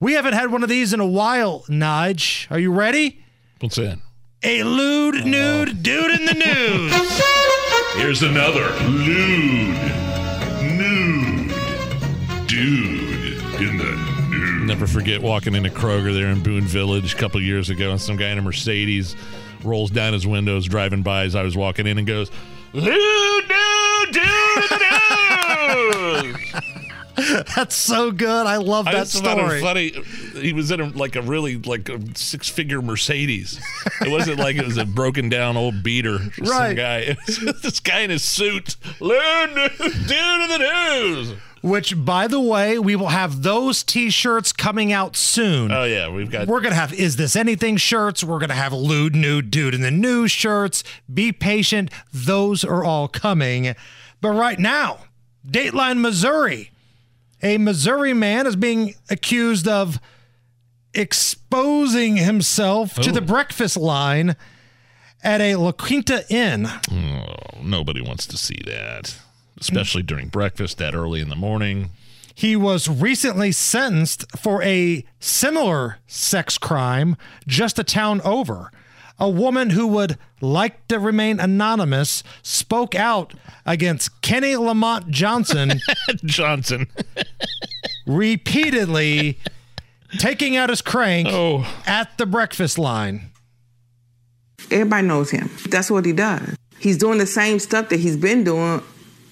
We haven't had one of these in a while, Nige. Are you ready? What's that? A lewd, oh, nude dude in the news. Here's another lewd, nude dude in the news. Never forget walking into Kroger there in Boone Village a couple years ago, and some guy in a Mercedes rolls down his windows driving by as I was walking in and goes, Lewd, nude dude in the news. That's so good. I love I that just thought it was story. funny. He was in a, like a really like a six figure Mercedes. It wasn't like it was a broken down old beater. Right. Some guy. This guy in his suit. Lewd, nude dude in the news. Which, by the way, we will have those T-shirts coming out soon. Oh yeah, we've got We're gonna have is this anything shirts. We're gonna have lewd nude dude in the news shirts. Be patient; those are all coming. But right now, Dateline Missouri, a Missouri man is being accused of exposing himself to Oh. the breakfast line at a La Quinta Inn. Oh, nobody wants to see that, especially during breakfast that early in the morning. He was recently sentenced for a similar sex crime just a town over. A woman who would like to remain anonymous spoke out against Kenny Lamont Johnson Johnson. Repeatedly taking out his crank Oh, at the breakfast line. Everybody knows him. That's what he does. He's doing the same stuff that he's been doing,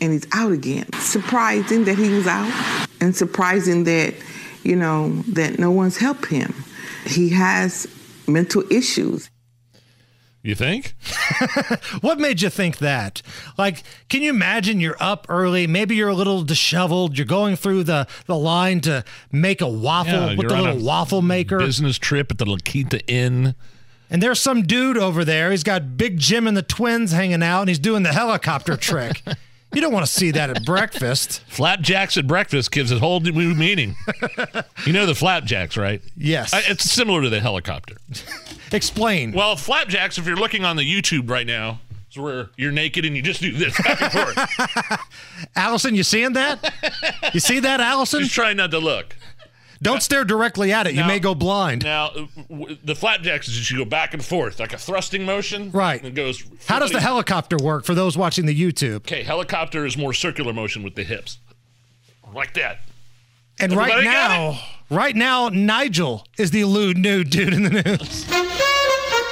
and he's out again. Surprising that he was out, and surprising that, you know, that no one's helped him. He has mental issues. You think? What made you think that? Like, can you imagine you're up early, maybe you're a little disheveled, you're going through the, the line to make a waffle Yeah, with the little waffle maker. Business trip at the La Quinta Inn. And there's some dude over there. He's got Big Jim and the twins hanging out, and he's doing the helicopter trick. You don't want to see that at breakfast. Flapjacks at breakfast gives a whole new meaning. you know the flapjacks, right? Yes. I- It's similar to the helicopter. Explain. Well, flapjacks, if you're looking on the YouTube right now, is where you're naked and you just do this back and forth. Allison, you seeing that? You see that, Allison? just try not to look. Don't stare directly at it. You may go blind. Now, uh, w- the flapjacks is you go back and forth like a thrusting motion. Right. And it goes. How does the helicopter work for those watching the YouTube? Okay, helicopter is more circular motion with the hips, like that. And right Everybody got now, right now, Nigel is the lewd nude dude in the news.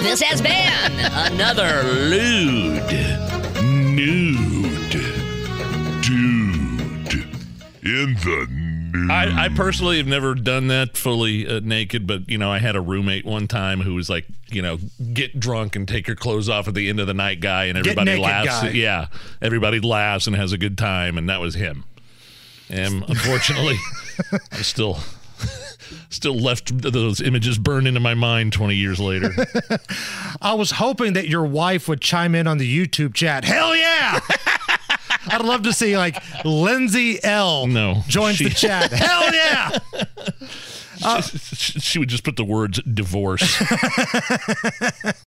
This has been Another lewd, nude Dude in the news. I, I personally have never done that fully uh, naked, but you know, I had a roommate one time who was like, you know, get drunk and take your clothes off at the end of the night guy, and everybody naked laughs. guy. Yeah, everybody laughs and has a good time, and that was him. And unfortunately, I'm still. Still left those images burned into my mind 20 years later. I was hoping that your wife would chime in on the YouTube chat. Hell yeah! I'd love to see like Lindsay L. No, joins the chat. Hell yeah! Uh, she, she would just put the words divorce.